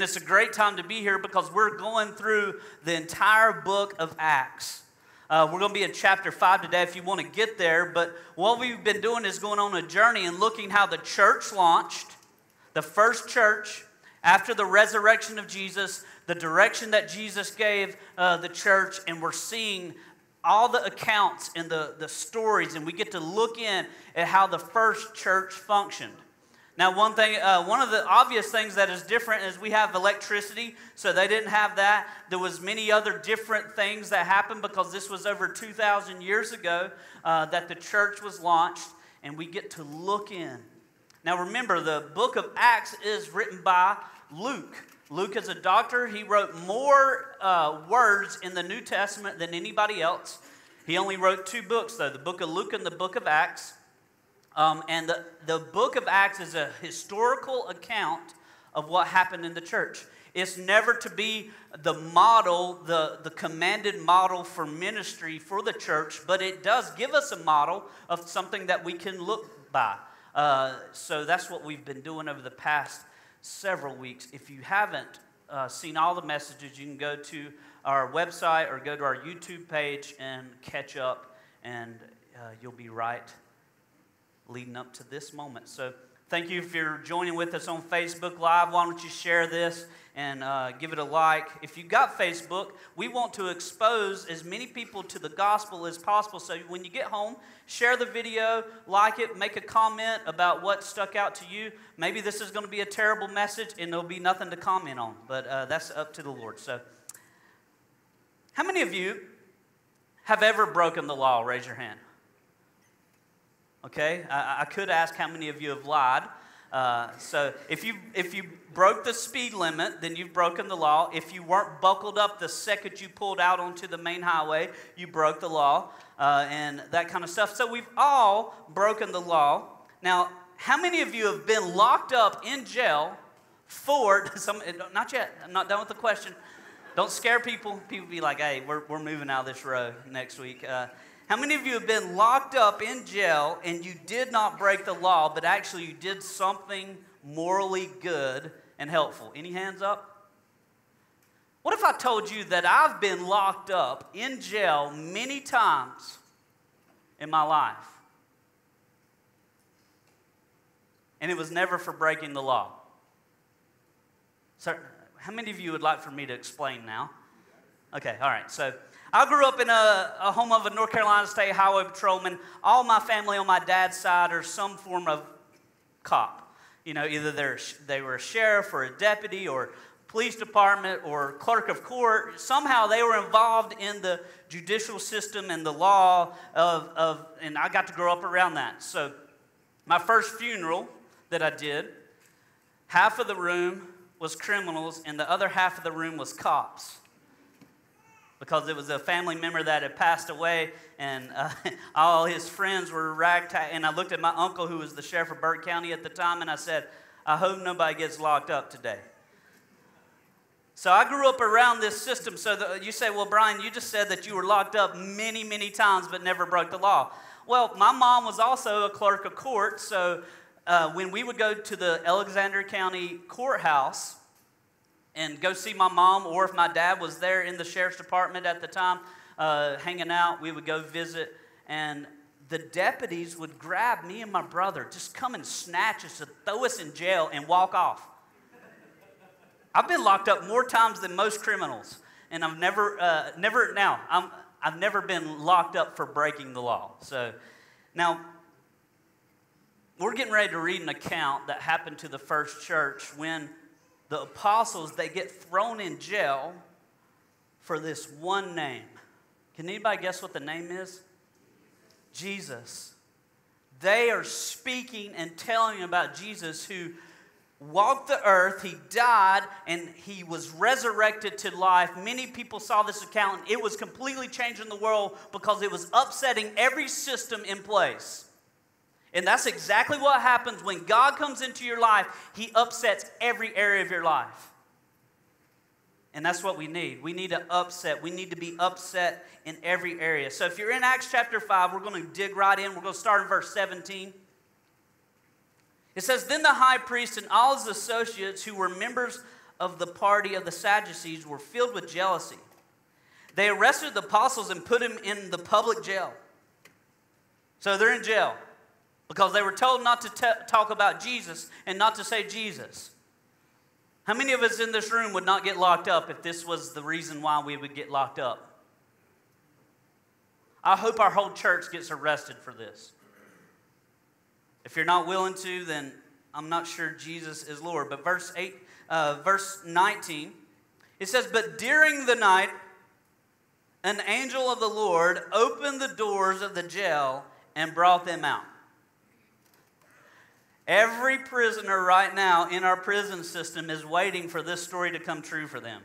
And it's a great time to be here because we're going through the entire book of Acts. Uh, we're going to be in chapter 5 today if you want to get there. But what we've been doing is going on a journey and looking how the church launched, the first church after the resurrection of Jesus, the direction that Jesus gave uh, the church, and we're seeing all the accounts and the, the stories, and we get to look in at how the first church functioned. Now, one thing, uh, one of the obvious things that is different is we have electricity, so they didn't have that. There was many other different things that happened because this was over 2,000 years ago uh, that the church was launched, and we get to look in. Now, remember, the book of Acts is written by Luke. Luke is a doctor. He wrote more uh, words in the New Testament than anybody else. He only wrote two books, though the book of Luke and the book of Acts. Um, and the, the book of Acts is a historical account of what happened in the church. It's never to be the model, the, the commanded model for ministry for the church, but it does give us a model of something that we can look by. Uh, so that's what we've been doing over the past several weeks. If you haven't uh, seen all the messages, you can go to our website or go to our YouTube page and catch up, and uh, you'll be right leading up to this moment. So, thank you if you're joining with us on Facebook Live. Why don't you share this and uh, give it a like? If you've got Facebook, we want to expose as many people to the gospel as possible. So, when you get home, share the video, like it, make a comment about what stuck out to you. Maybe this is going to be a terrible message and there'll be nothing to comment on, but uh, that's up to the Lord. So, how many of you have ever broken the law? Raise your hand. Okay, I, I could ask how many of you have lied. Uh, so if you if you broke the speed limit, then you've broken the law. If you weren't buckled up the second you pulled out onto the main highway, you broke the law, uh, and that kind of stuff. So we've all broken the law. Now, how many of you have been locked up in jail for some? Not yet. I'm not done with the question. Don't scare people. People be like, "Hey, we're we're moving out of this row next week." Uh, how many of you have been locked up in jail and you did not break the law, but actually you did something morally good and helpful? Any hands up? What if I told you that I've been locked up in jail many times in my life? And it was never for breaking the law. So, how many of you would like for me to explain now? Okay, all right. So, I grew up in a, a, home of a North Carolina State Highway Patrolman. All my family on my dad's side are some form of cop. You know, either they're, they were a sheriff or a deputy or police department or clerk of court. Somehow they were involved in the judicial system and the law of, of and I got to grow up around that. So my first funeral that I did, half of the room was criminals and the other half of the room was cops because it was a family member that had passed away, and uh, all his friends were ragtag. And I looked at my uncle, who was the sheriff of Burke County at the time, and I said, I hope nobody gets locked up today. So I grew up around this system. So the, you say, well, Brian, you just said that you were locked up many, many times but never broke the law. Well, my mom was also a clerk of court. So uh, when we would go to the Alexander County courthouse, and go see my mom, or if my dad was there in the sheriff's department at the time uh, hanging out, we would go visit. And the deputies would grab me and my brother, just come and snatch us, and throw us in jail, and walk off. I've been locked up more times than most criminals, and I've never, uh, never now, I'm, I've never been locked up for breaking the law. So now, we're getting ready to read an account that happened to the first church when the apostles, they get thrown in jail for this one name. Can anybody guess what the name is? Jesus. They are speaking and telling about Jesus who walked the earth, he died, and he was resurrected to life. Many people saw this account, and it was completely changing the world because it was upsetting every system in place. And that's exactly what happens when God comes into your life. He upsets every area of your life. And that's what we need. We need to upset. We need to be upset in every area. So if you're in Acts chapter 5, we're going to dig right in. We're going to start in verse 17. It says, Then the high priest and all his associates who were members of the party of the Sadducees were filled with jealousy. They arrested the apostles and put them in the public jail. So they're in jail because they were told not to t- talk about Jesus and not to say Jesus. How many of us in this room would not get locked up if this was the reason why we would get locked up? I hope our whole church gets arrested for this. If you're not willing to, then I'm not sure Jesus is Lord. But verse 8, uh, verse 19, it says, But during the night, an angel of the Lord opened the doors of the jail and brought them out. Every prisoner right now in our prison system is waiting for this story to come true for them.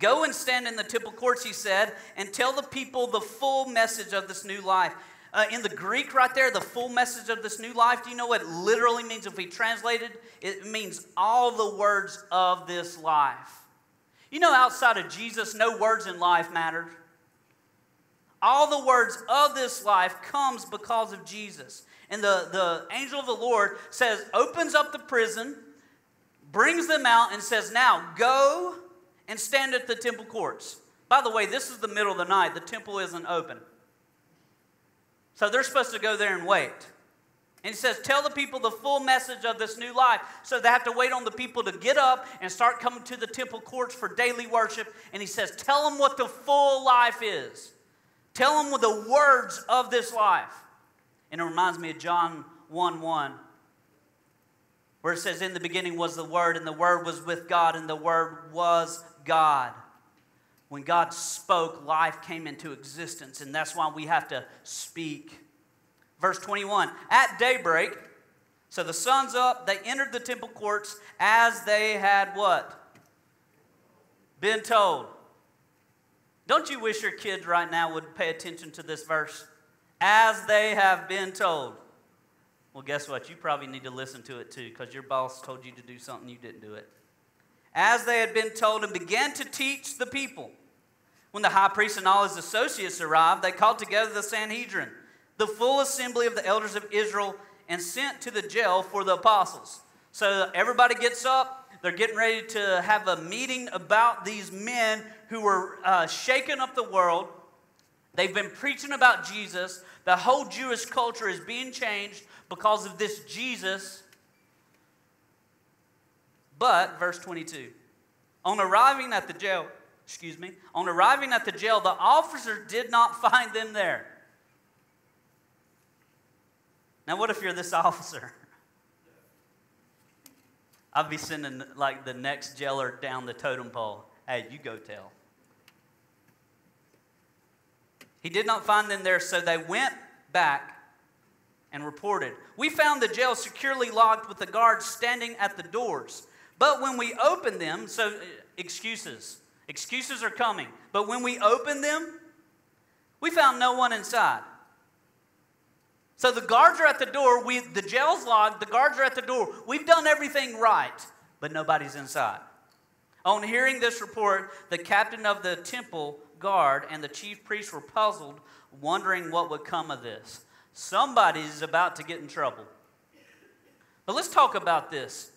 Go and stand in the temple courts, he said, and tell the people the full message of this new life. Uh, in the Greek, right there, the full message of this new life, do you know what it literally means if we translate it? It means all the words of this life. You know, outside of Jesus, no words in life mattered. All the words of this life comes because of Jesus. And the, the angel of the Lord says, opens up the prison, brings them out, and says, Now go and stand at the temple courts. By the way, this is the middle of the night. The temple isn't open. So they're supposed to go there and wait. And he says, Tell the people the full message of this new life. So they have to wait on the people to get up and start coming to the temple courts for daily worship. And he says, Tell them what the full life is. Tell them the words of this life. And it reminds me of John 1 1, where it says, In the beginning was the Word, and the Word was with God, and the Word was God. When God spoke, life came into existence, and that's why we have to speak. Verse 21 At daybreak, so the sun's up, they entered the temple courts as they had what? Been told. Don't you wish your kids right now would pay attention to this verse? As they have been told. Well, guess what? You probably need to listen to it too because your boss told you to do something, you didn't do it. As they had been told and began to teach the people. When the high priest and all his associates arrived, they called together the Sanhedrin, the full assembly of the elders of Israel, and sent to the jail for the apostles. So everybody gets up. They're getting ready to have a meeting about these men who were uh, shaking up the world. They've been preaching about Jesus. The whole Jewish culture is being changed because of this Jesus. But, verse 22, on arriving at the jail, excuse me, on arriving at the jail, the officer did not find them there. Now, what if you're this officer? I'd be sending like the next jailer down the totem pole. Hey, you go tell. He did not find them there, so they went back and reported. We found the jail securely locked with the guards standing at the doors. But when we opened them, so uh, excuses, excuses are coming. But when we opened them, we found no one inside. So the guards are at the door. We, the jail's locked. The guards are at the door. We've done everything right, but nobody's inside. On hearing this report, the captain of the temple guard and the chief priests were puzzled, wondering what would come of this. Somebody's about to get in trouble. But let's talk about this.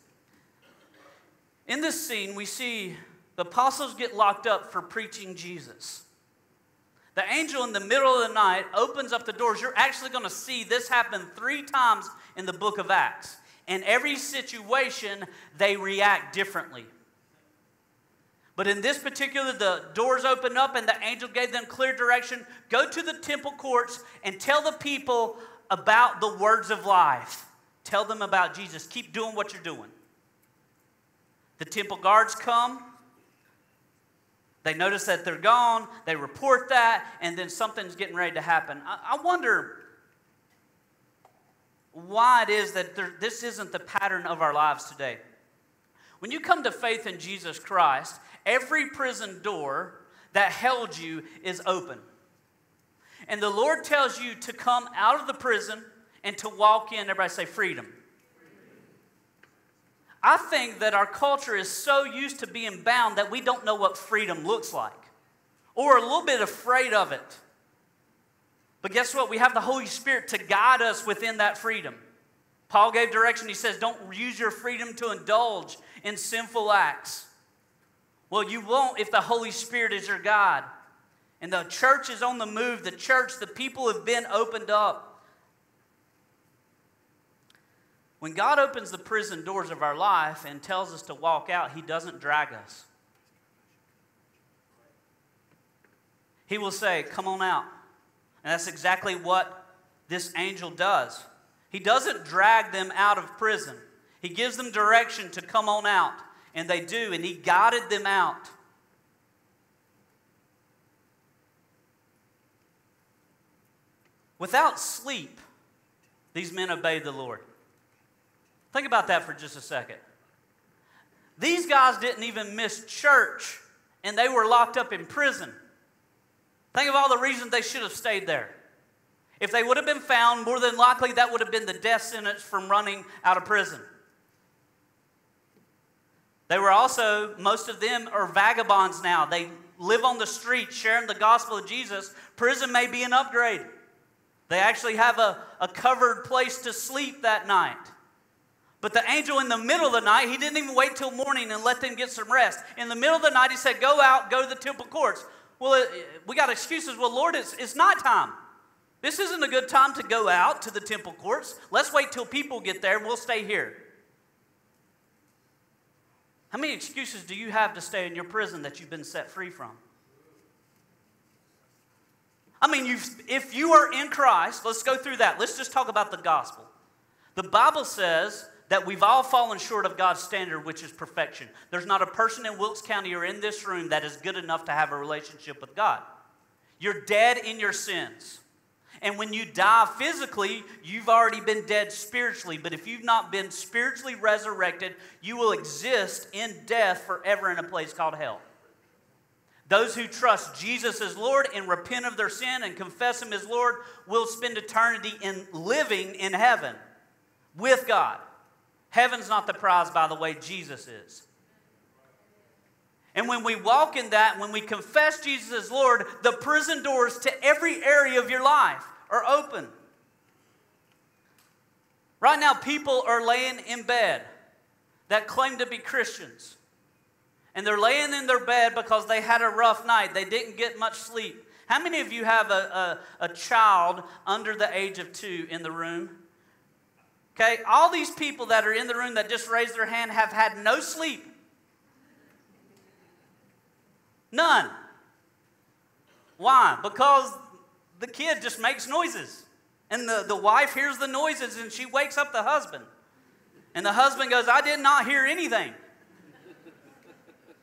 In this scene, we see the apostles get locked up for preaching Jesus. The angel in the middle of the night opens up the doors. You're actually going to see this happen three times in the book of Acts. In every situation, they react differently. But in this particular, the doors opened up and the angel gave them clear direction go to the temple courts and tell the people about the words of life. Tell them about Jesus. Keep doing what you're doing. The temple guards come. They notice that they're gone. They report that, and then something's getting ready to happen. I, I wonder why it is that there, this isn't the pattern of our lives today. When you come to faith in Jesus Christ, every prison door that held you is open. And the Lord tells you to come out of the prison and to walk in. Everybody say freedom. I think that our culture is so used to being bound that we don't know what freedom looks like or a little bit afraid of it. But guess what? We have the Holy Spirit to guide us within that freedom. Paul gave direction. He says, Don't use your freedom to indulge in sinful acts. Well, you won't if the Holy Spirit is your God. And the church is on the move. The church, the people have been opened up. When God opens the prison doors of our life and tells us to walk out, He doesn't drag us. He will say, Come on out. And that's exactly what this angel does. He doesn't drag them out of prison, he gives them direction to come on out. And they do, and he guided them out. Without sleep, these men obeyed the Lord. Think about that for just a second. These guys didn't even miss church, and they were locked up in prison. Think of all the reasons they should have stayed there. If they would have been found, more than likely that would have been the death sentence from running out of prison. They were also, most of them are vagabonds now. They live on the street sharing the gospel of Jesus. Prison may be an upgrade. They actually have a, a covered place to sleep that night. But the angel in the middle of the night, he didn't even wait till morning and let them get some rest. In the middle of the night, he said, Go out, go to the temple courts. Well, we got excuses. Well, Lord, it's, it's not time. This isn't a good time to go out to the temple courts. Let's wait till people get there. And we'll stay here. How many excuses do you have to stay in your prison that you've been set free from? I mean, if you are in Christ, let's go through that. Let's just talk about the gospel. The Bible says that we've all fallen short of God's standard, which is perfection. There's not a person in Wilkes County or in this room that is good enough to have a relationship with God. You're dead in your sins. And when you die physically, you've already been dead spiritually. But if you've not been spiritually resurrected, you will exist in death forever in a place called hell. Those who trust Jesus as Lord and repent of their sin and confess Him as Lord will spend eternity in living in heaven with God. Heaven's not the prize, by the way, Jesus is. And when we walk in that, when we confess Jesus as Lord, the prison doors to every area of your life are open. Right now, people are laying in bed that claim to be Christians. And they're laying in their bed because they had a rough night. They didn't get much sleep. How many of you have a, a, a child under the age of two in the room? Okay, all these people that are in the room that just raised their hand have had no sleep. None. Why? Because the kid just makes noises. And the, the wife hears the noises and she wakes up the husband. And the husband goes, I did not hear anything.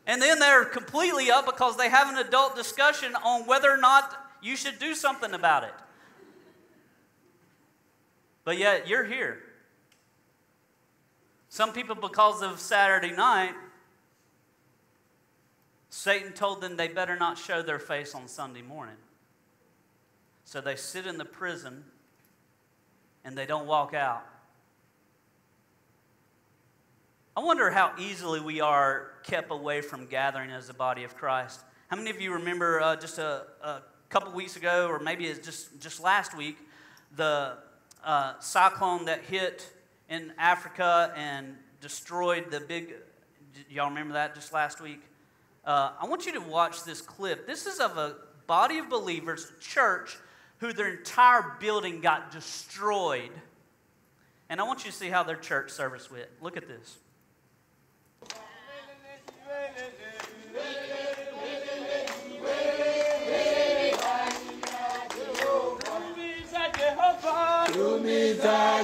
And then they're completely up because they have an adult discussion on whether or not you should do something about it. But yet, you're here. Some people, because of Saturday night, Satan told them they better not show their face on Sunday morning. So they sit in the prison and they don't walk out. I wonder how easily we are kept away from gathering as the body of Christ. How many of you remember uh, just a, a, couple weeks ago, or maybe it's just, just last week, the uh, cyclone that hit in Africa and destroyed the big. Y'all remember that just last week? Uh, I want you to watch this clip. This is of a body of believers, church, who their entire building got destroyed. And I want you to see how their church service went. Look at this.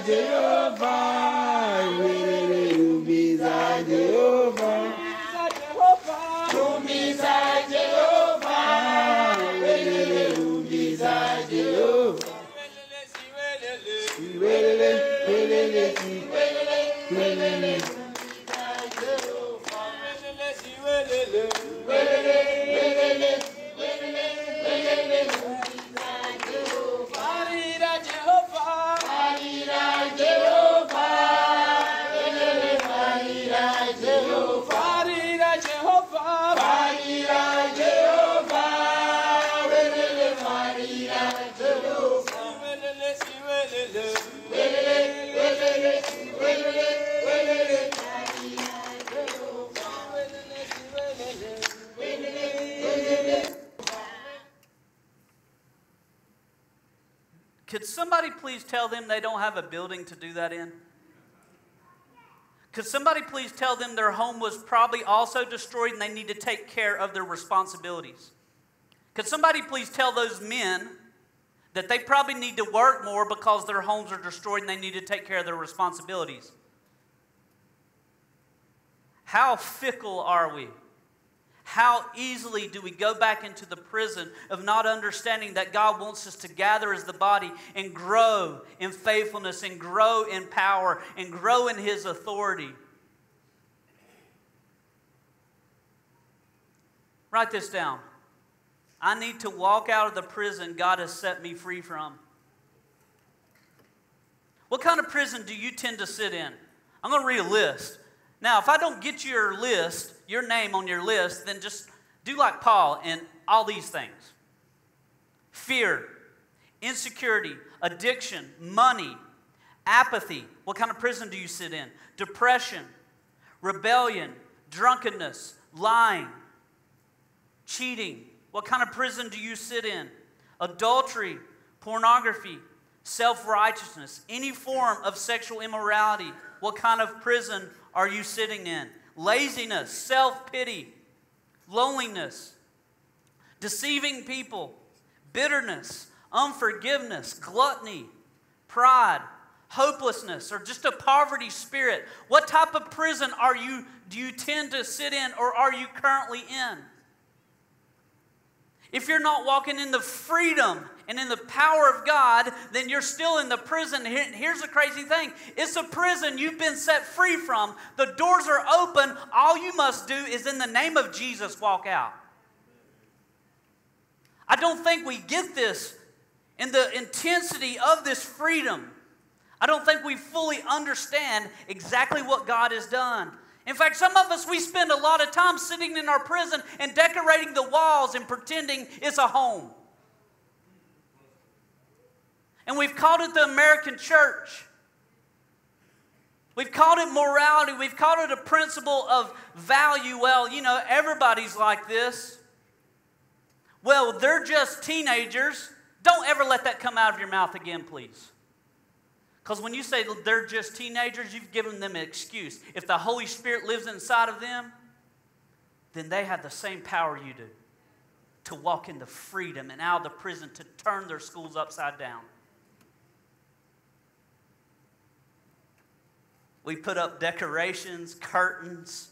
Jehovah. Please tell them they don't have a building to do that in? Could somebody please tell them their home was probably also destroyed and they need to take care of their responsibilities? Could somebody please tell those men that they probably need to work more because their homes are destroyed and they need to take care of their responsibilities? How fickle are we? How easily do we go back into the prison of not understanding that God wants us to gather as the body and grow in faithfulness and grow in power and grow in His authority? Write this down. I need to walk out of the prison God has set me free from. What kind of prison do you tend to sit in? I'm going to read a list. Now, if I don't get your list, your name on your list, then just do like Paul and all these things fear, insecurity, addiction, money, apathy. What kind of prison do you sit in? Depression, rebellion, drunkenness, lying, cheating. What kind of prison do you sit in? Adultery, pornography, self righteousness, any form of sexual immorality. What kind of prison are you sitting in? Laziness, self pity, loneliness, deceiving people, bitterness, unforgiveness, gluttony, pride, hopelessness, or just a poverty spirit. What type of prison are you do you tend to sit in or are you currently in? If you're not walking in the freedom and in the power of God, then you're still in the prison. Here's the crazy thing it's a prison you've been set free from. The doors are open. All you must do is, in the name of Jesus, walk out. I don't think we get this in the intensity of this freedom. I don't think we fully understand exactly what God has done. In fact, some of us, we spend a lot of time sitting in our prison and decorating the walls and pretending it's a home. And we've called it the American church. We've called it morality. We've called it a principle of value. Well, you know, everybody's like this. Well, they're just teenagers. Don't ever let that come out of your mouth again, please. Because when you say they're just teenagers, you've given them an excuse. If the Holy Spirit lives inside of them, then they have the same power you do to walk into freedom and out of the prison to turn their schools upside down. We put up decorations, curtains,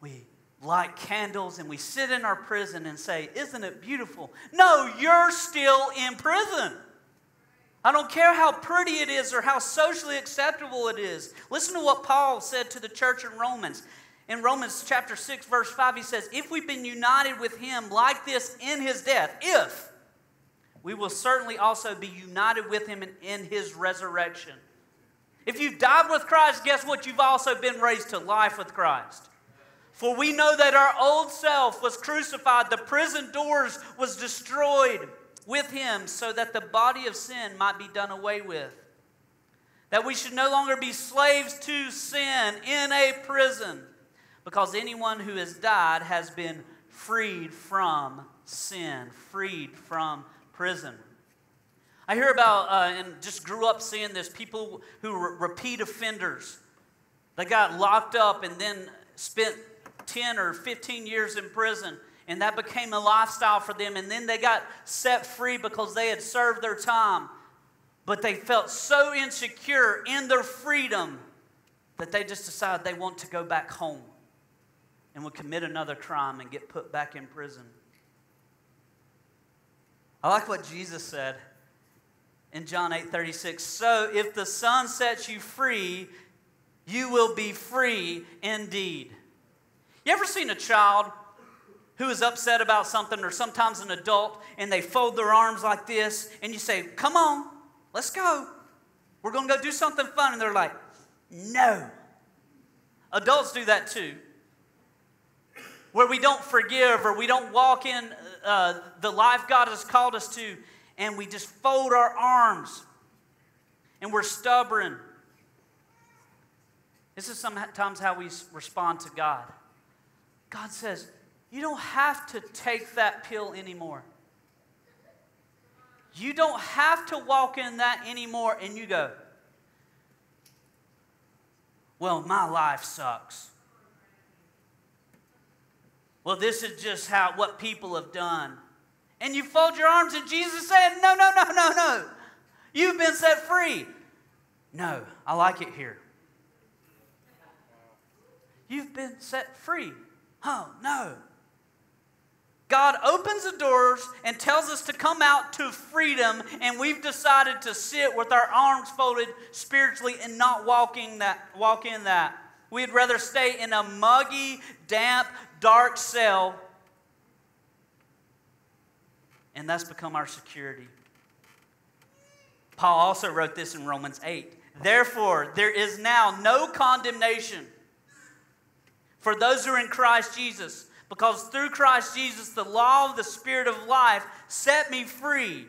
we light candles, and we sit in our prison and say, Isn't it beautiful? No, you're still in prison. I don't care how pretty it is or how socially acceptable it is. Listen to what Paul said to the church in Romans. In Romans chapter 6, verse 5, he says, If we've been united with him like this in his death, if, we will certainly also be united with him in, in his resurrection. If you've died with Christ, guess what? You've also been raised to life with Christ. For we know that our old self was crucified, the prison doors was destroyed with him so that the body of sin might be done away with. That we should no longer be slaves to sin in a prison, because anyone who has died has been freed from sin, freed from prison. I hear about uh, and just grew up seeing this people who were repeat offenders. They got locked up and then spent 10 or 15 years in prison and that became a lifestyle for them. And then they got set free because they had served their time. But they felt so insecure in their freedom that they just decided they want to go back home and would commit another crime and get put back in prison. I like what Jesus said in John 8 36. So if the Son sets you free, you will be free indeed. You ever seen a child who is upset about something, or sometimes an adult, and they fold their arms like this, and you say, Come on, let's go. We're going to go do something fun. And they're like, No. Adults do that too. Where we don't forgive or we don't walk in uh, the life God has called us to, and we just fold our arms and we're stubborn. This is sometimes how we respond to God. God says, you don't have to take that pill anymore. You don't have to walk in that anymore. And you go, well, my life sucks. Well, this is just how what people have done. And you fold your arms, and Jesus said, No, no, no, no, no. You've been set free. No, I like it here. You've been set free. Oh, no. God opens the doors and tells us to come out to freedom, and we've decided to sit with our arms folded spiritually and not walking that, walk in that. We'd rather stay in a muggy, damp, dark cell, and thus become our security. Paul also wrote this in Romans 8. Therefore, there is now no condemnation for those who are in Christ Jesus because through Christ Jesus, the law of the Spirit of life set me free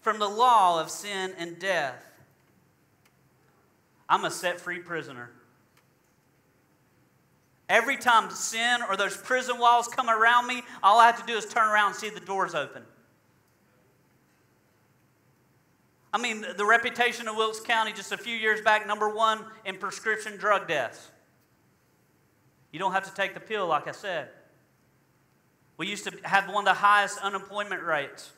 from the law of sin and death. I'm a set free prisoner. Every time sin or those prison walls come around me, all I have to do is turn around and see the doors open. I mean, the reputation of Wilkes County just a few years back, number one in prescription drug deaths. You don't have to take the pill, like I said. We used to have one of the highest unemployment rates.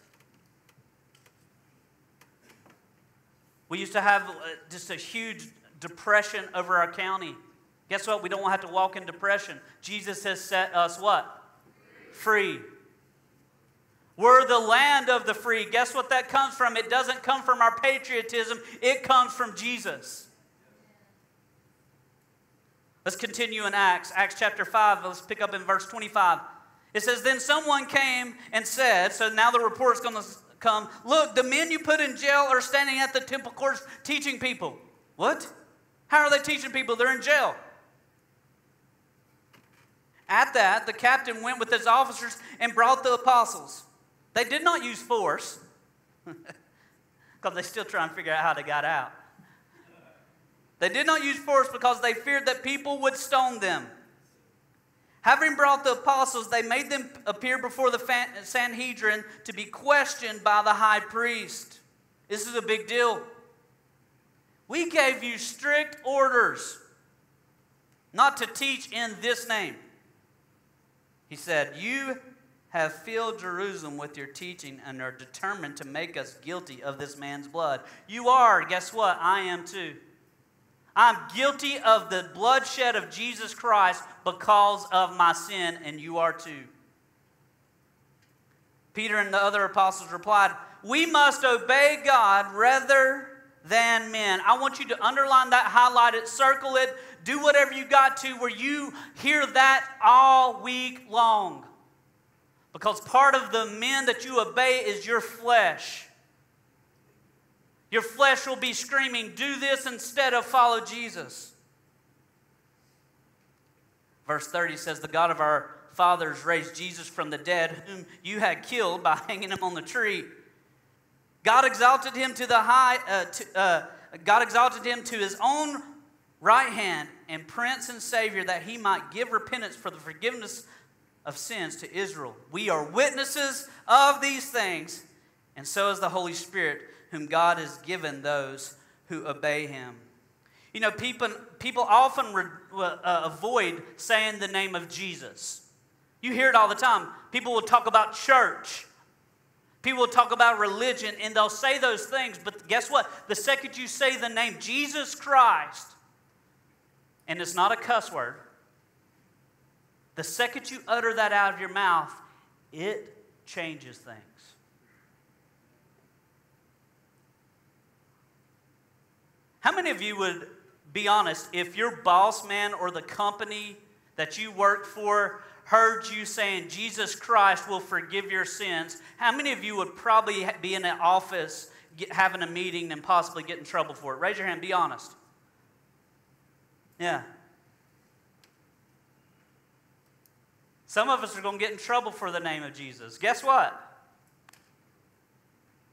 We used to have uh, just a huge depression over our county. Guess what? We don't have to walk in depression. Jesus has set us what? Free. We're the land of the free. Guess what that comes from? It doesn't come from our patriotism, it comes from Jesus. Let's continue in Acts. Acts chapter 5, let's pick up in verse 25. It says, Then someone came and said, So now the report's going to come, Look, the men you put in jail are standing at the temple courts teaching people. What? How are they teaching people? They're in jail. At that, the captain went with his officers and brought the apostles. They did not use force because they still trying to figure out how they got out. They did not use force because they feared that people would stone them. Having brought the apostles, they made them appear before the Sanhedrin to be questioned by the high priest. This is a big deal. We gave you strict orders not to teach in this name. He said, You have filled Jerusalem with your teaching and are determined to make us guilty of this man's blood. You are, guess what? I am too. I'm guilty of the bloodshed of Jesus Christ because of my sin, and you are too. Peter and the other apostles replied, We must obey God rather than men. I want you to underline that, highlight it, circle it, do whatever you got to where you hear that all week long. Because part of the men that you obey is your flesh. Your flesh will be screaming, Do this instead of follow Jesus. Verse 30 says, The God of our fathers raised Jesus from the dead, whom you had killed by hanging him on the tree. God exalted him to the high, uh, to, uh, God exalted him to his own right hand and Prince and Savior that he might give repentance for the forgiveness of sins to Israel. We are witnesses of these things, and so is the Holy Spirit whom God has given those who obey him. You know, people, people often re, uh, avoid saying the name of Jesus. You hear it all the time. People will talk about church. People will talk about religion and they'll say those things, but guess what? The second you say the name Jesus Christ, and it's not a cuss word, the second you utter that out of your mouth, it changes things. How many of you would be honest if your boss man or the company that you work for heard you saying Jesus Christ will forgive your sins? How many of you would probably be in an office get, having a meeting and possibly get in trouble for it? Raise your hand, be honest. Yeah. Some of us are going to get in trouble for the name of Jesus. Guess what?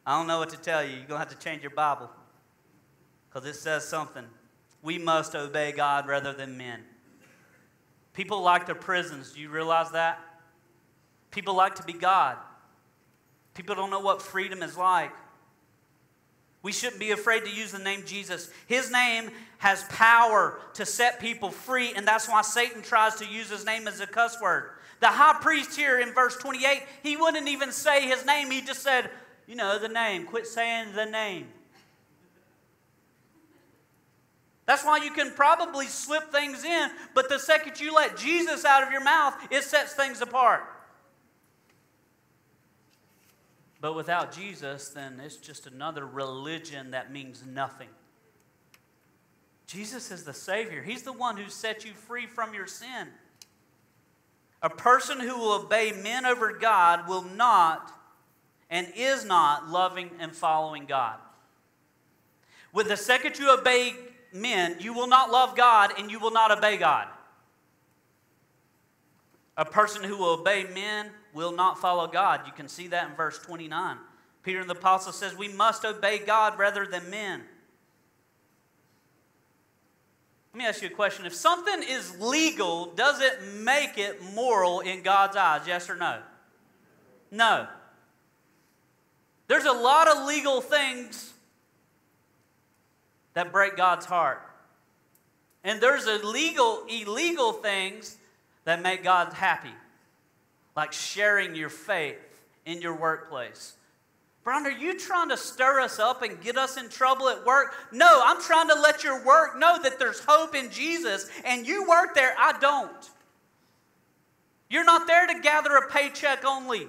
I don't know what to tell you. You're going to have to change your Bible because it says something. We must obey God rather than men. People like their prisons. Do you realize that? People like to be God. People don't know what freedom is like. We shouldn't be afraid to use the name Jesus. His name has power to set people free, and that's why Satan tries to use his name as a cuss word. The high priest here in verse 28, he wouldn't even say his name. He just said, you know, the name. Quit saying the name. That's why you can probably slip things in, but the second you let Jesus out of your mouth, it sets things apart. But without Jesus, then it's just another religion that means nothing. Jesus is the Savior, He's the one who set you free from your sin. A person who will obey men over God will not and is not loving and following God. With the second you obey men, you will not love God and you will not obey God. A person who will obey men will not follow God. You can see that in verse 29. Peter and the apostle says we must obey God rather than men. Let me ask you a question. If something is legal, does it make it moral in God's eyes? Yes or no? No. There's a lot of legal things that break God's heart. And there's illegal, illegal things that make God happy like sharing your faith in your workplace. Brian, are you trying to stir us up and get us in trouble at work? No, I'm trying to let your work know that there's hope in Jesus, and you work there, I don't. You're not there to gather a paycheck only.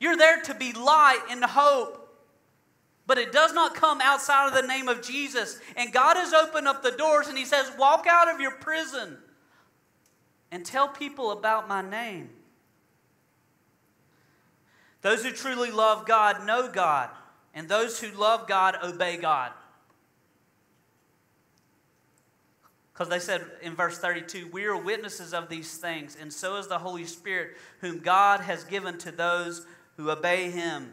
You're there to be light and hope. But it does not come outside of the name of Jesus. And God has opened up the doors and He says, Walk out of your prison and tell people about my name. Those who truly love God know God, and those who love God obey God. Because they said in verse 32, We are witnesses of these things, and so is the Holy Spirit, whom God has given to those who obey him.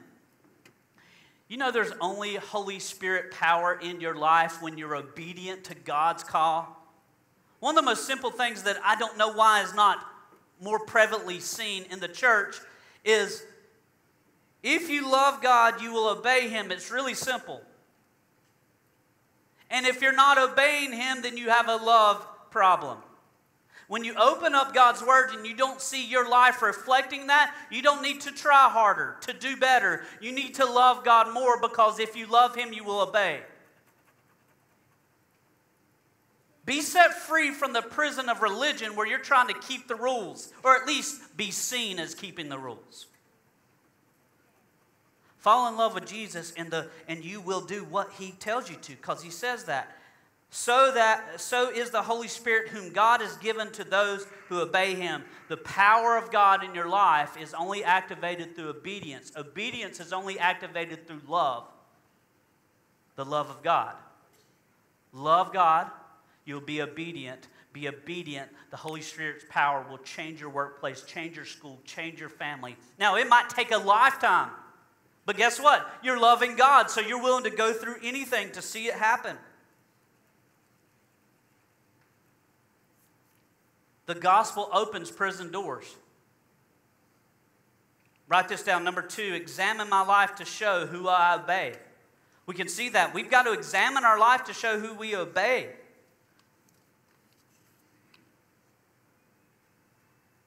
You know, there's only Holy Spirit power in your life when you're obedient to God's call. One of the most simple things that I don't know why is not more prevalently seen in the church is if you love God, you will obey Him. It's really simple. And if you're not obeying Him, then you have a love problem. When you open up God's Word and you don't see your life reflecting that, you don't need to try harder to do better. You need to love God more because if you love Him, you will obey. Be set free from the prison of religion where you're trying to keep the rules, or at least be seen as keeping the rules. Fall in love with Jesus and, the, and you will do what he tells you to because he says that. So that so is the Holy Spirit whom God has given to those who obey him. The power of God in your life is only activated through obedience. Obedience is only activated through love. The love of God. Love God, you'll be obedient. Be obedient. The Holy Spirit's power will change your workplace, change your school, change your family. Now, it might take a lifetime. But guess what? You're loving God, so you're willing to go through anything to see it happen. The gospel opens prison doors. Write this down. Number two, examine my life to show who I obey. We can see that. We've got to examine our life to show who we obey.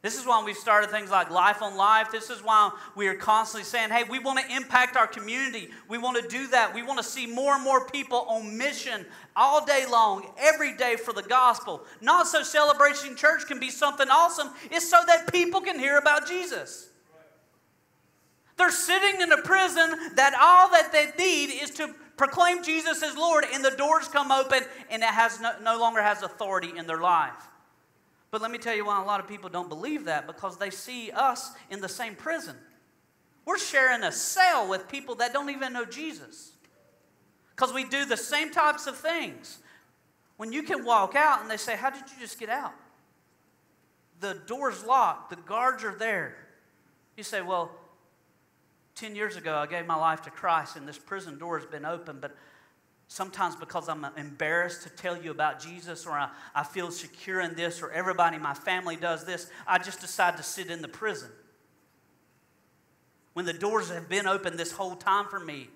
This is why we've started things like Life on Life. This is why we are constantly saying, hey, we want to impact our community. We want to do that. We want to see more and more people on mission all day long, every day for the gospel. Not so Celebration Church can be something awesome, it's so that people can hear about Jesus. They're sitting in a prison that all that they need is to proclaim Jesus as Lord, and the doors come open, and it has no, no longer has authority in their life. But let me tell you why a lot of people don't believe that because they see us in the same prison. We're sharing a cell with people that don't even know Jesus because we do the same types of things. When you can walk out and they say, How did you just get out? The door's locked, the guards are there. You say, Well, 10 years ago, I gave my life to Christ and this prison door has been open, but Sometimes because I'm embarrassed to tell you about Jesus or I, I feel secure in this or everybody in my family does this, I just decide to sit in the prison. When the doors have been open this whole time for me.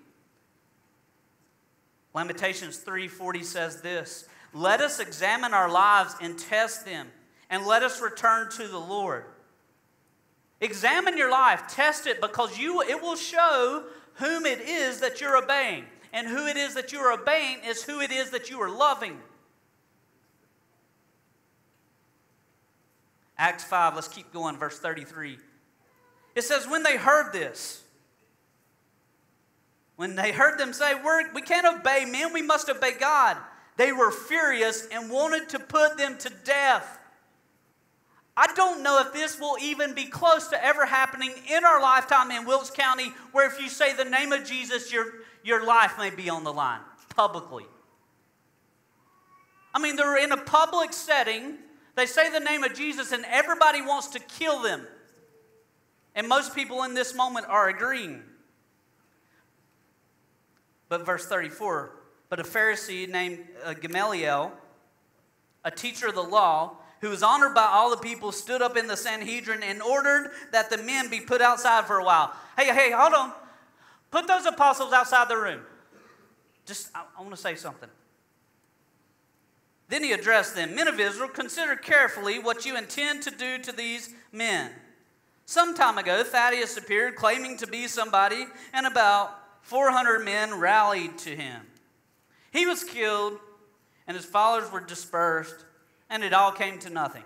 Lamentations 3:40 says this, "Let us examine our lives and test them, and let us return to the Lord." Examine your life, test it because you it will show whom it is that you're obeying. And who it is that you are obeying is who it is that you are loving. Acts 5, let's keep going, verse 33. It says, When they heard this, when they heard them say, We're, We can't obey men, we must obey God, they were furious and wanted to put them to death. I don't know if this will even be close to ever happening in our lifetime in Wilkes County, where if you say the name of Jesus, your, your life may be on the line publicly. I mean, they're in a public setting, they say the name of Jesus, and everybody wants to kill them. And most people in this moment are agreeing. But verse 34 But a Pharisee named uh, Gamaliel, a teacher of the law, who was honored by all the people, stood up in the Sanhedrin and ordered that the men be put outside for a while. Hey, hey, hold on. Put those apostles outside the room. Just, I, I want to say something. Then he addressed them Men of Israel, consider carefully what you intend to do to these men. Some time ago, Theudas appeared claiming to be somebody, and about 400 men rallied to him. He was killed, and his followers were dispersed, and it all came to nothing.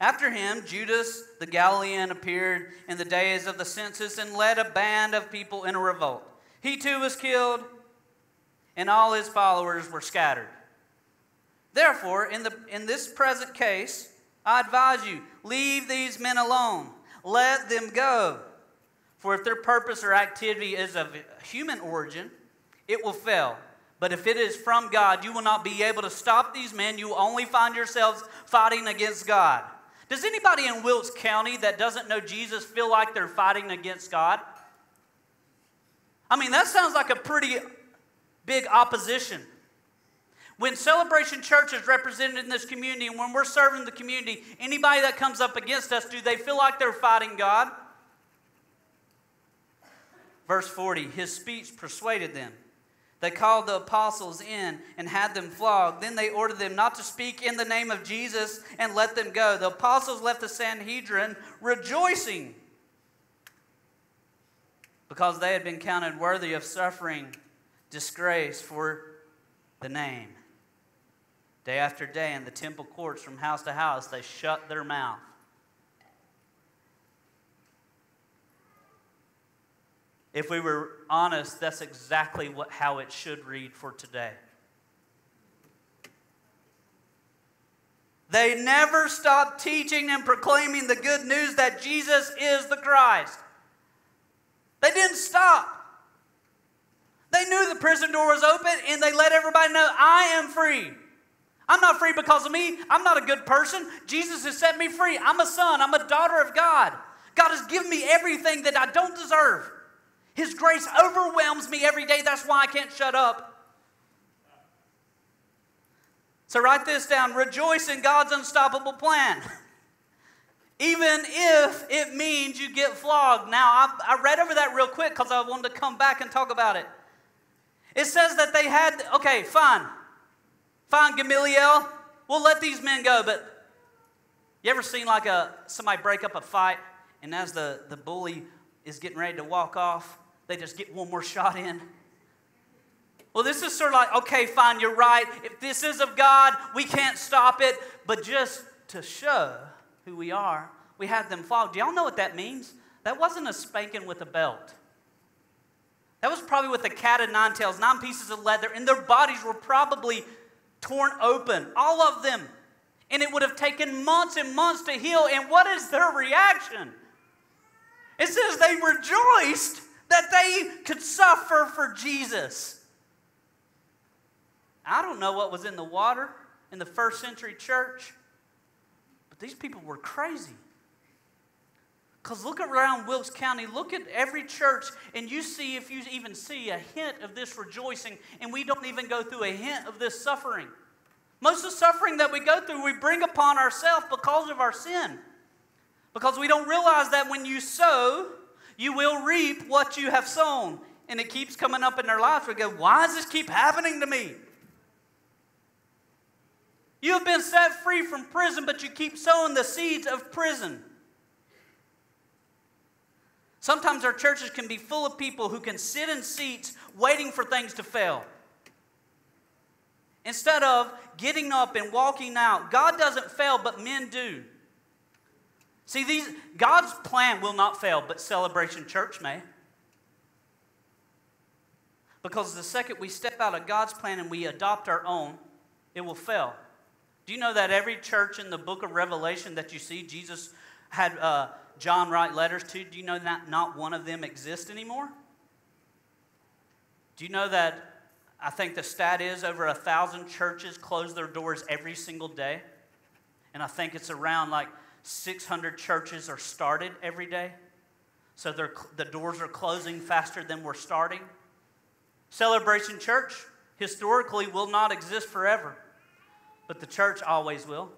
After him, Judas the Galilean appeared in the days of the census and led a band of people in a revolt. He too was killed, and all his followers were scattered. Therefore, in, the, in this present case, I advise you leave these men alone, let them go. For if their purpose or activity is of human origin, it will fail. But if it is from God, you will not be able to stop these men. You will only find yourselves fighting against God. Does anybody in Wilkes County that doesn't know Jesus feel like they're fighting against God? I mean, that sounds like a pretty big opposition. When Celebration Church is represented in this community and when we're serving the community, anybody that comes up against us, do they feel like they're fighting God? Verse 40 His speech persuaded them. They called the apostles in and had them flogged. Then they ordered them not to speak in the name of Jesus and let them go. The apostles left the Sanhedrin rejoicing because they had been counted worthy of suffering disgrace for the name. Day after day in the temple courts from house to house, they shut their mouth. If we were honest, that's exactly what, how it should read for today. They never stopped teaching and proclaiming the good news that Jesus is the Christ. They didn't stop. They knew the prison door was open and they let everybody know I am free. I'm not free because of me. I'm not a good person. Jesus has set me free. I'm a son. I'm a daughter of God. God has given me everything that I don't deserve. His grace overwhelms me every day. That's why I can't shut up. So write this down rejoice in God's unstoppable plan. Even if it means you get flogged. Now, I, I read over that real quick because I wanted to come back and talk about it. It says that they had, okay, fine. Fine, Gamaliel, we'll let these men go, but you ever seen like a somebody break up a fight and as the, the bully is getting ready to walk off, they just get one more shot in? Well, this is sort of like, okay, fine, you're right. If this is of God, we can't stop it. But just to show who we are, we had them flogged. Do y'all know what that means? That wasn't a spanking with a belt. That was probably with a cat of nine tails, nine pieces of leather, and their bodies were probably torn open, all of them. And it would have taken months and months to heal. And what is their reaction? It says they rejoiced that they could suffer for Jesus. I don't know what was in the water in the first century church, but these people were crazy. Because look around Wilkes County, look at every church, and you see if you even see a hint of this rejoicing, and we don't even go through a hint of this suffering. Most of the suffering that we go through, we bring upon ourselves because of our sin. Because we don't realize that when you sow, you will reap what you have sown. and it keeps coming up in their lives. We go, why does this keep happening to me? You have been set free from prison, but you keep sowing the seeds of prison. Sometimes our churches can be full of people who can sit in seats waiting for things to fail. Instead of getting up and walking out, God doesn't fail, but men do. See, these, God's plan will not fail, but Celebration Church may. Because the second we step out of God's plan and we adopt our own, it will fail. Do you know that every church in the book of Revelation that you see, Jesus had uh, John write letters to, do you know that not one of them exists anymore? Do you know that I think the stat is over a thousand churches close their doors every single day? And I think it's around like 600 churches are started every day. So the doors are closing faster than we're starting. Celebration Church historically will not exist forever, but the church always will.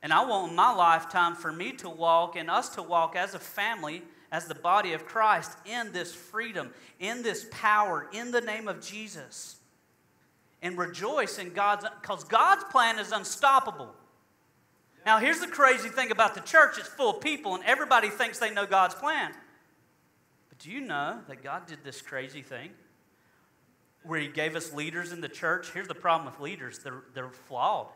And I want my lifetime for me to walk and us to walk as a family, as the body of Christ, in this freedom, in this power, in the name of Jesus. And rejoice in God's, because God's plan is unstoppable. Now, here's the crazy thing about the church it's full of people, and everybody thinks they know God's plan. But do you know that God did this crazy thing where He gave us leaders in the church? Here's the problem with leaders they're, they're flawed.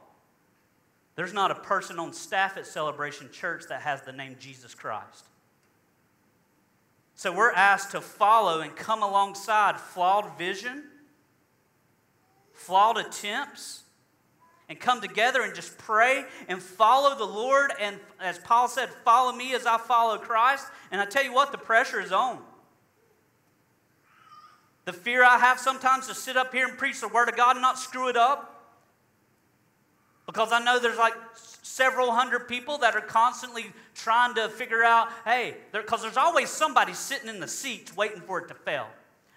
There's not a person on staff at Celebration Church that has the name Jesus Christ. So we're asked to follow and come alongside flawed vision, flawed attempts, and come together and just pray and follow the Lord. And as Paul said, follow me as I follow Christ. And I tell you what, the pressure is on. The fear I have sometimes to sit up here and preach the Word of God and not screw it up. Because I know there's like several hundred people that are constantly trying to figure out, hey, because there's always somebody sitting in the seats waiting for it to fail,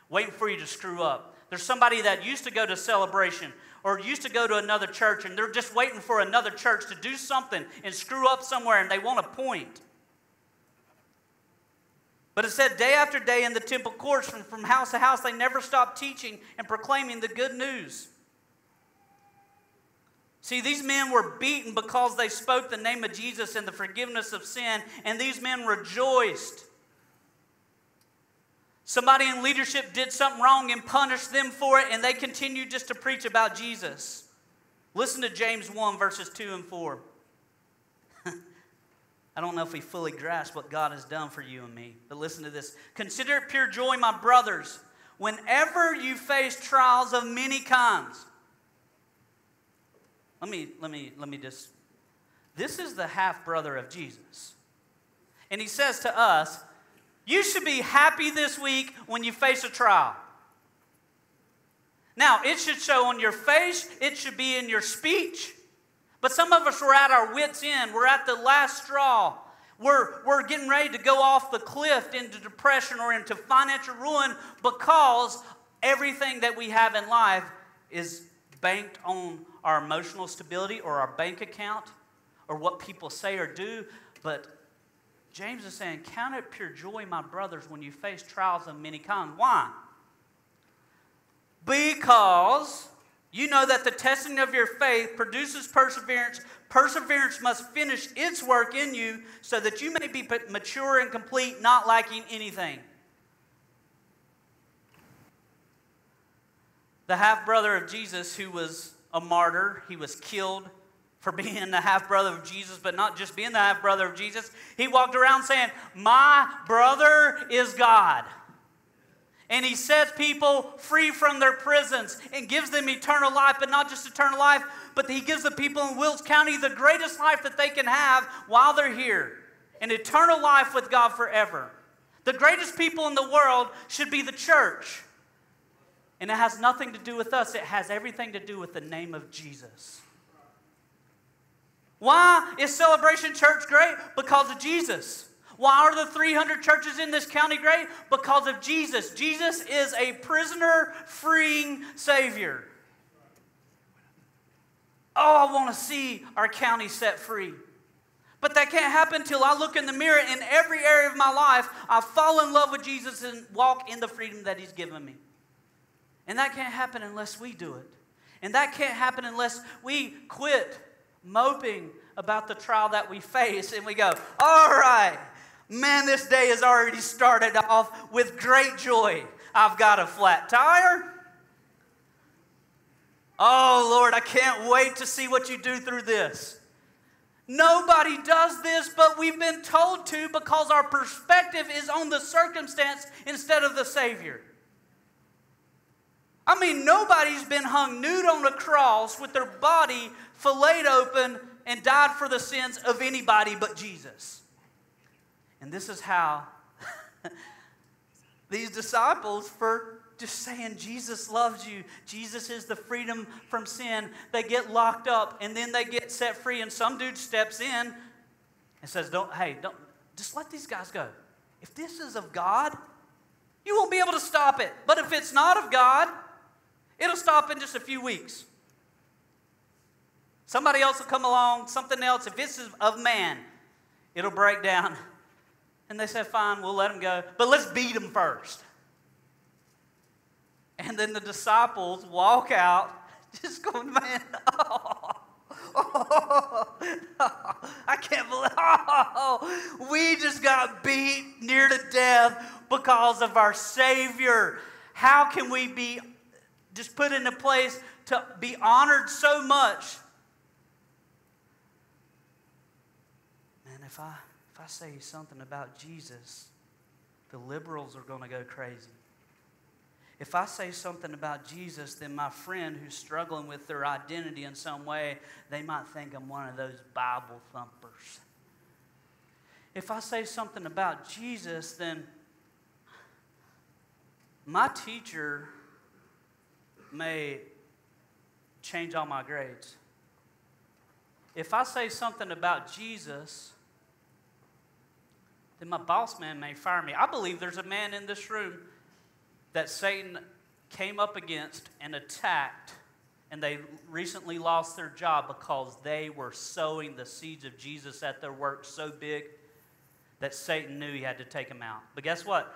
waiting for you to screw up. There's somebody that used to go to celebration or used to go to another church and they're just waiting for another church to do something and screw up somewhere and they want a point. But it said day after day in the temple courts, from, from house to house, they never stopped teaching and proclaiming the good news. See, these men were beaten because they spoke the name of Jesus and the forgiveness of sin, and these men rejoiced. Somebody in leadership did something wrong and punished them for it, and they continued just to preach about Jesus. Listen to James 1, verses 2 and 4. I don't know if we fully grasp what God has done for you and me, but listen to this. Consider it pure joy, my brothers, whenever you face trials of many kinds let me, let me, let me just. This is the half brother of Jesus. And he says to us, You should be happy this week when you face a trial. Now, it should show on your face, it should be in your speech. But some of us were at our wits' end. We're at the last straw. We're, we're getting ready to go off the cliff into depression or into financial ruin because everything that we have in life is banked on our emotional stability or our bank account or what people say or do. But James is saying, Count it pure joy, my brothers, when you face trials of many kinds. Why? Because you know that the testing of your faith produces perseverance. Perseverance must finish its work in you so that you may be mature and complete, not lacking anything. The half brother of Jesus, who was a martyr. He was killed for being the half brother of Jesus, but not just being the half brother of Jesus. He walked around saying, My brother is God. And he sets people free from their prisons and gives them eternal life, but not just eternal life, but he gives the people in Wilkes County the greatest life that they can have while they're here an eternal life with God forever. The greatest people in the world should be the church. And it has nothing to do with us, it has everything to do with the name of Jesus. Why is Celebration Church great? Because of Jesus. Why are the 300 churches in this county great? Because of Jesus. Jesus is a prisoner freeing Savior. Oh, I want to see our county set free. But that can't happen until I look in the mirror in every area of my life. I fall in love with Jesus and walk in the freedom that He's given me. And that can't happen unless we do it. And that can't happen unless we quit moping about the trial that we face and we go, all right, man, this day has already started off with great joy. I've got a flat tire. Oh, Lord, I can't wait to see what you do through this. Nobody does this, but we've been told to because our perspective is on the circumstance instead of the Savior. I mean, nobody's been hung nude on a cross with their body filleted open and died for the sins of anybody but Jesus. And this is how these disciples, for just saying Jesus loves you, Jesus is the freedom from sin, they get locked up and then they get set free. And some dude steps in and says, Don't, hey, don't, just let these guys go. If this is of God, you won't be able to stop it. But if it's not of God, it'll stop in just a few weeks. Somebody else will come along, something else. If this is of man, it'll break down. And they said, Fine, we'll let him go. But let's beat him first. And then the disciples walk out, just going, Man, oh, oh, oh, I can't believe, oh, we just got beat near to death because of our Savior. How can we be just put in a place to be honored so much Man, if I, if I say something about Jesus, the liberals are going to go crazy. If I say something about Jesus, then my friend who's struggling with their identity in some way, they might think I'm one of those Bible thumpers. If I say something about Jesus, then my teacher may change all my grades. If I say something about Jesus, then my boss man may fire me. I believe there's a man in this room that Satan came up against and attacked, and they recently lost their job because they were sowing the seeds of Jesus at their work so big that Satan knew he had to take them out. But guess what?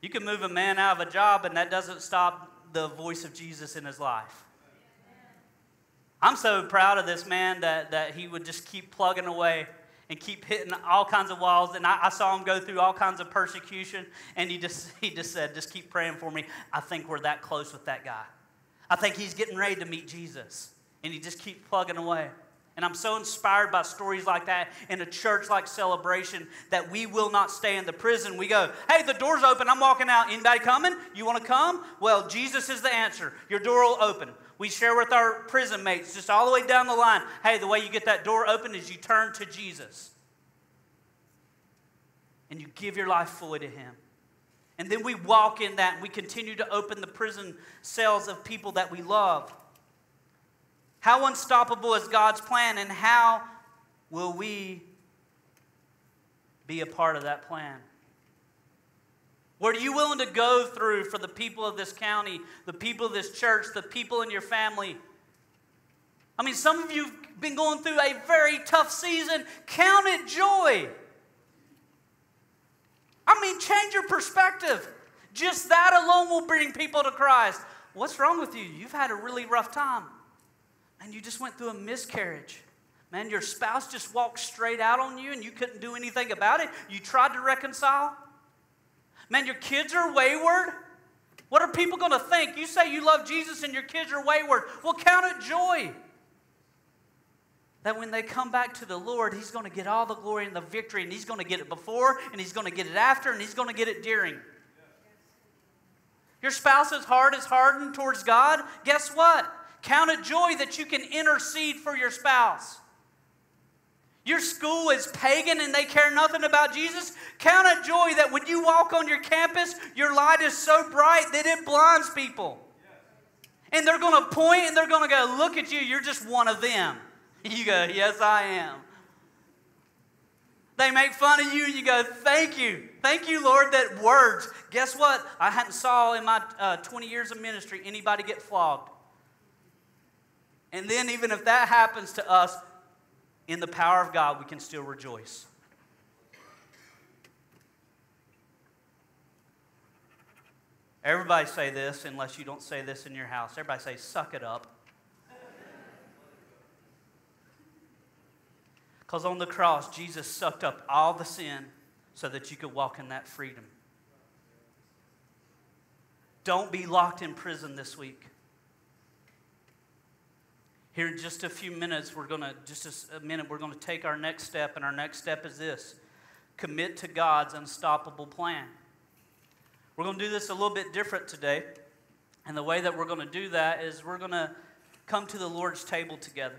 You can move a man out of a job, and that doesn't stop the voice of Jesus in his life. I'm so proud of this man that, that he would just keep plugging away and keep hitting all kinds of walls. And I, I, saw him go through all kinds of persecution. And he just, he just said, just keep praying for me. I think we're that close with that guy. I think he's getting ready to meet Jesus. And he just keeps plugging away. And I'm so inspired by stories like that in a church like celebration that we will not stay in the prison. We go, hey, the door's open. I'm walking out. Anybody coming? You want to come? Well, Jesus is the answer. Your door will open. We share with our prison mates just all the way down the line. Hey, the way you get that door open is you turn to Jesus and you give your life fully to Him. And then we walk in that and we continue to open the prison cells of people that we love. How unstoppable is God's plan, and how will we be a part of that plan? What are you willing to go through for the people of this county, the people of this church, the people in your family? I mean, some of you have been going through a very tough season. Count it joy. I mean, change your perspective. Just that alone will bring people to Christ. What's wrong with you? You've had a really rough time. And you just went through a miscarriage. Man, your spouse just walked straight out on you and you couldn't do anything about it. You tried to reconcile. Man, your kids are wayward. What are people going to think? You say you love Jesus and your kids are wayward. Well, count it joy. That when they come back to the Lord, He's going to get all the glory and the victory, and He's going to get it before, and He's going to get it after, and He's going to get it during. Your spouse's heart is hardened towards God. Guess what? Count it joy that you can intercede for your spouse. Your school is pagan and they care nothing about Jesus. Count it joy that when you walk on your campus, your light is so bright that it blinds people. And they're going to point and they're going to go, Look at you, you're just one of them. You go, Yes, I am. They make fun of you and you go, Thank you. Thank you, Lord, that words. Guess what? I hadn't saw in my uh, 20 years of ministry anybody get flogged. And then, even if that happens to us, in the power of God, we can still rejoice. Everybody say this, unless you don't say this in your house. Everybody say, suck it up. Because on the cross, Jesus sucked up all the sin so that you could walk in that freedom. Don't be locked in prison this week. Here in just a few minutes, we're going to, just a minute, we're going to take our next step, and our next step is this commit to God's unstoppable plan. We're going to do this a little bit different today. And the way that we're going to do that is we're going to come to the Lord's table together.